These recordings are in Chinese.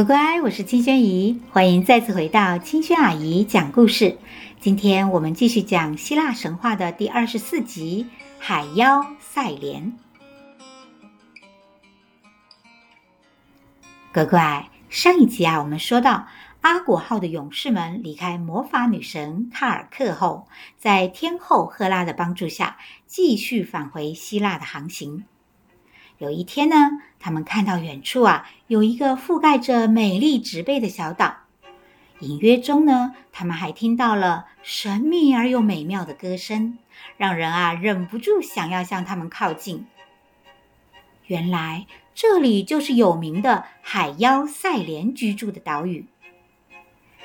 乖乖，我是青萱姨，欢迎再次回到青萱阿姨讲故事。今天我们继续讲希腊神话的第二十四集《海妖赛莲》。乖乖，上一集啊，我们说到阿果号的勇士们离开魔法女神卡尔克后，在天后赫拉的帮助下，继续返回希腊的航行。有一天呢，他们看到远处啊，有一个覆盖着美丽植被的小岛。隐约中呢，他们还听到了神秘而又美妙的歌声，让人啊忍不住想要向他们靠近。原来这里就是有名的海妖赛莲居住的岛屿。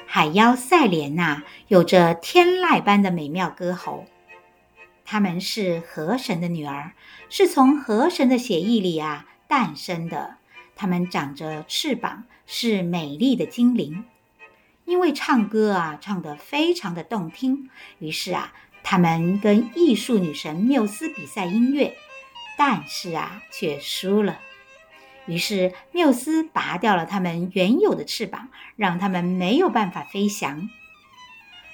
海妖赛莲呐，有着天籁般的美妙歌喉。他们是河神的女儿，是从河神的血液里啊诞生的。他们长着翅膀，是美丽的精灵。因为唱歌啊唱得非常的动听，于是啊，他们跟艺术女神缪斯比赛音乐，但是啊却输了。于是缪斯拔掉了他们原有的翅膀，让他们没有办法飞翔。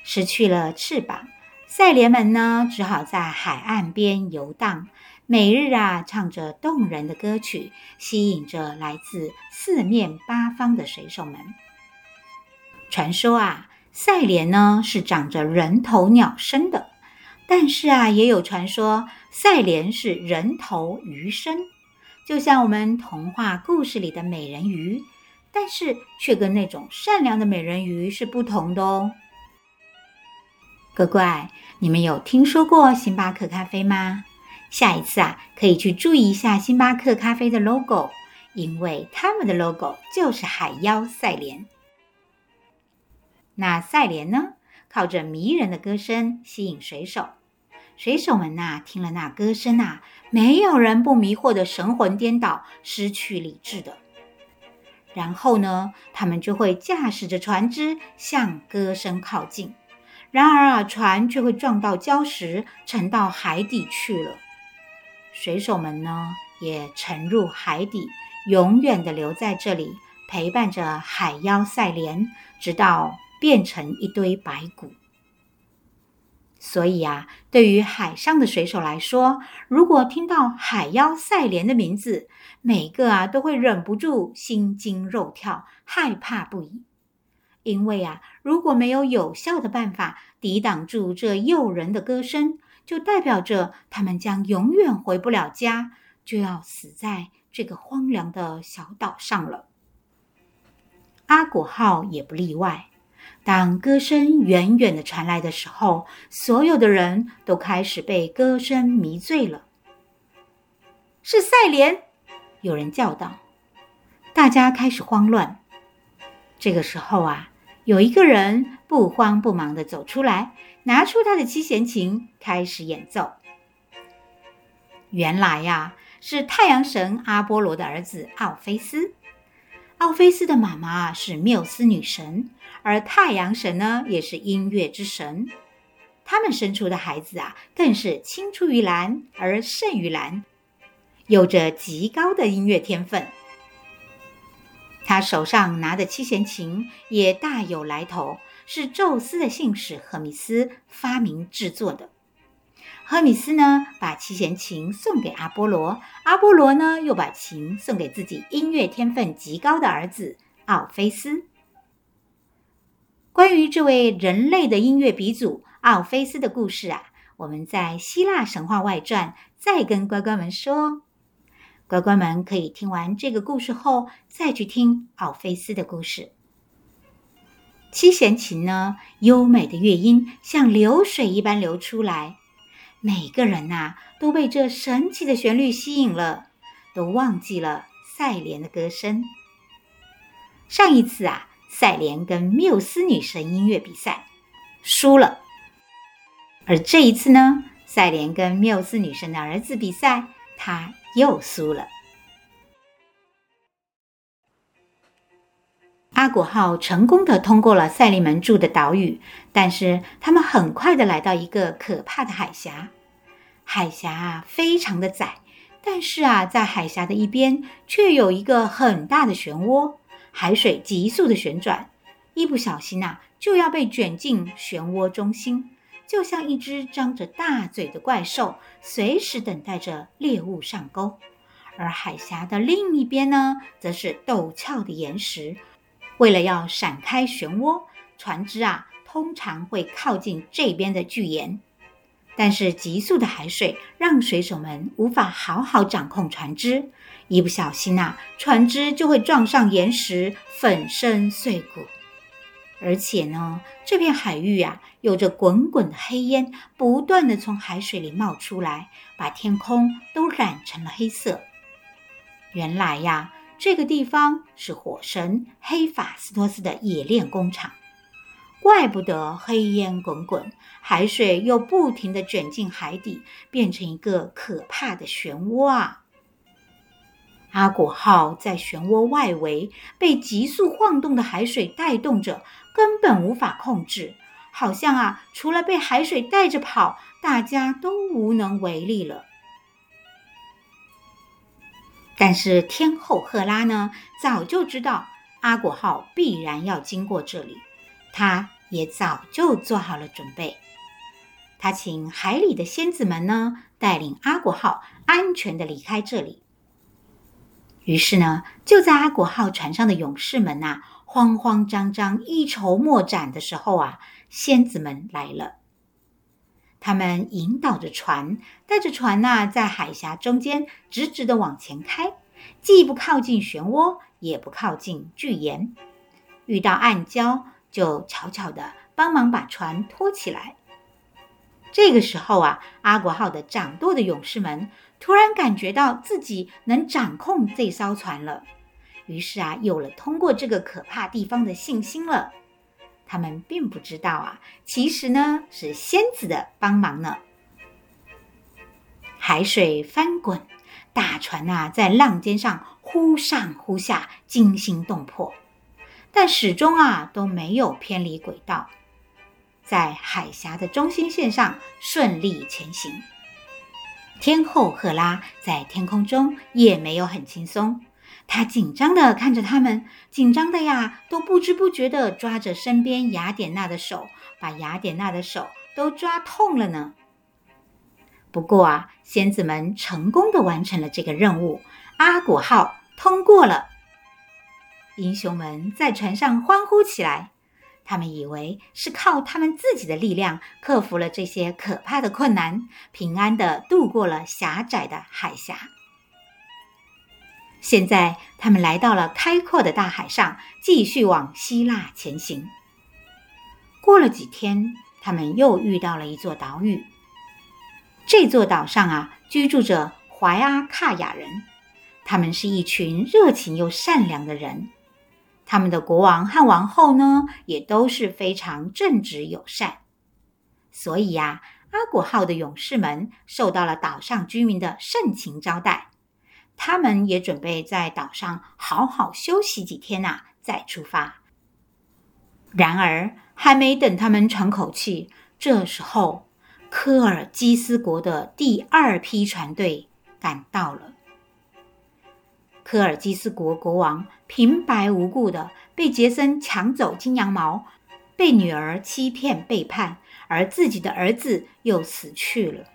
失去了翅膀。赛莲们呢，只好在海岸边游荡，每日啊唱着动人的歌曲，吸引着来自四面八方的水手们。传说啊，赛莲呢是长着人头鸟身的，但是啊，也有传说赛莲是人头鱼身，就像我们童话故事里的美人鱼，但是却跟那种善良的美人鱼是不同的哦。乖乖，你们有听说过星巴克咖啡吗？下一次啊，可以去注意一下星巴克咖啡的 logo，因为他们的 logo 就是海妖赛莲。那赛莲呢，靠着迷人的歌声吸引水手，水手们呐、听了那歌声呐、没有人不迷惑的神魂颠倒、失去理智的。然后呢，他们就会驾驶着船只向歌声靠近。然而啊，船却会撞到礁石，沉到海底去了。水手们呢，也沉入海底，永远地留在这里，陪伴着海妖赛莲，直到变成一堆白骨。所以啊，对于海上的水手来说，如果听到海妖赛莲的名字，每个啊都会忍不住心惊肉跳，害怕不已。因为啊，如果没有有效的办法抵挡住这诱人的歌声，就代表着他们将永远回不了家，就要死在这个荒凉的小岛上了。阿果号也不例外。当歌声远远的传来的时候，所有的人都开始被歌声迷醉了。是赛莲，有人叫道。大家开始慌乱。这个时候啊。有一个人不慌不忙地走出来，拿出他的七弦琴，开始演奏。原来呀，是太阳神阿波罗的儿子奥菲斯。奥菲斯的妈妈是缪斯女神，而太阳神呢，也是音乐之神。他们生出的孩子啊，更是青出于蓝而胜于蓝，有着极高的音乐天分。他手上拿的七弦琴也大有来头，是宙斯的信使赫米斯发明制作的。赫米斯呢，把七弦琴送给阿波罗，阿波罗呢，又把琴送给自己音乐天分极高的儿子奥菲斯。关于这位人类的音乐鼻祖奥菲斯的故事啊，我们在《希腊神话外传》再跟乖乖们说。乖乖们可以听完这个故事后，再去听奥菲斯的故事。七弦琴呢，优美的乐音像流水一般流出来，每个人呐、都被这神奇的旋律吸引了，都忘记了赛莲的歌声。上一次啊，赛莲跟缪斯女神音乐比赛输了，而这一次呢，赛莲跟缪斯女神的儿子比赛，他。又输了。阿古号成功的通过了赛利门住的岛屿，但是他们很快的来到一个可怕的海峡。海峡啊，非常的窄，但是啊，在海峡的一边却有一个很大的漩涡，海水急速的旋转，一不小心呐，就要被卷进漩涡中心，就像一只张着大嘴的怪兽，随时等待着猎物上钩。而海峡的另一边呢，则是陡峭的岩石。为了要闪开漩涡，船只啊，通常会靠近这边的巨岩。但是急速的海水让水手们无法好好掌控船只，一不小心呐，船只就会撞上岩石，粉身碎骨。而且呢，这片海域啊，有着滚滚的黑烟，不断的从海水里冒出来，把天空都染成了黑色。原来呀，这个地方是火神黑法斯托斯的冶炼工厂。怪不得黑烟滚滚，海水又不停地卷进海底，变成一个可怕的漩涡啊！阿果号在漩涡外围被急速晃动的海水带动着，根本无法控制，好像啊，除了被海水带着跑，大家都无能为力了。但是天后赫拉呢，早就知道阿果号必然要经过这里。她也早就做好了准备，她请海里的仙子们呢，带领阿果号安全地离开这里。于是呢，就在阿果号船上的勇士们呐、啊，慌慌张张、一筹莫展的时候啊，仙子们来了。他们引导着船，带着船呐、在海峡中间直直地往前开，既不靠近漩涡，也不靠近巨岩，遇到暗礁。就悄悄地帮忙把船拖起来。这个时候啊，阿国号的掌舵的勇士们突然感觉到自己能掌控这艘船了，于是啊，有了通过这个可怕地方的信心了。他们并不知道啊，其实呢是仙子的帮忙呢。海水翻滚，大船呐、啊、在浪尖上忽上忽下，惊心动魄。但始终啊都没有偏离轨道，在海峡的中心线上顺利前行。天后赫拉在天空中也没有很轻松，他紧张地看着他们，紧张的呀都不知不觉地抓着身边雅典娜的手，把雅典娜的手都抓痛了呢。不过啊，仙子们成功地完成了这个任务，阿古号通过了。英雄们在船上欢呼起来，他们以为是靠他们自己的力量克服了这些可怕的困难，平安地度过了狭窄的海峡。现在，他们来到了开阔的大海上，继续往希腊前行。过了几天，他们又遇到了一座岛屿。这座岛上啊，居住着怀阿卡亚人，他们是一群热情又善良的人。他们的国王和王后呢，也都是非常正直友善，所以呀，阿古号的勇士们受到了岛上居民的盛情招待。他们也准备在岛上好好休息几天呐，再出发。然而，还没等他们喘口气，这时候，科尔基斯国的第二批船队赶到了。科尔基斯国国王平白无故的被杰森抢走金羊毛，被女儿欺骗背叛，而自己的儿子又死去了。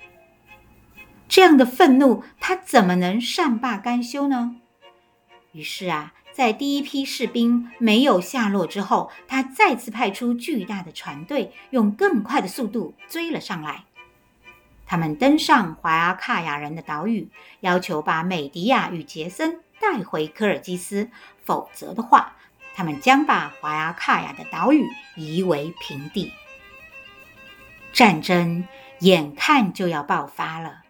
这样的愤怒，他怎么能善罢甘休呢？于是啊，在第一批士兵没有下落之后，他再次派出巨大的船队，用更快的速度追了上来。他们登上怀阿卡亚人的岛屿，要求把美迪亚与杰森。带回科尔基斯，否则的话，他们将把怀阿卡亚的岛屿夷为平地。战争眼看就要爆发了，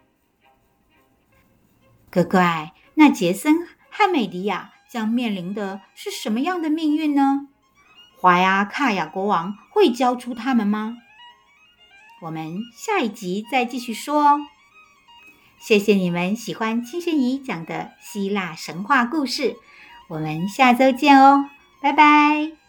乖乖，那杰森和美迪亚将面临的是什么样的命运呢？怀阿卡亚国王会交出他们吗？我们下一集再继续说哦。谢谢你们喜欢青萱姨讲的希腊神话故事，我们下周见哦，拜拜。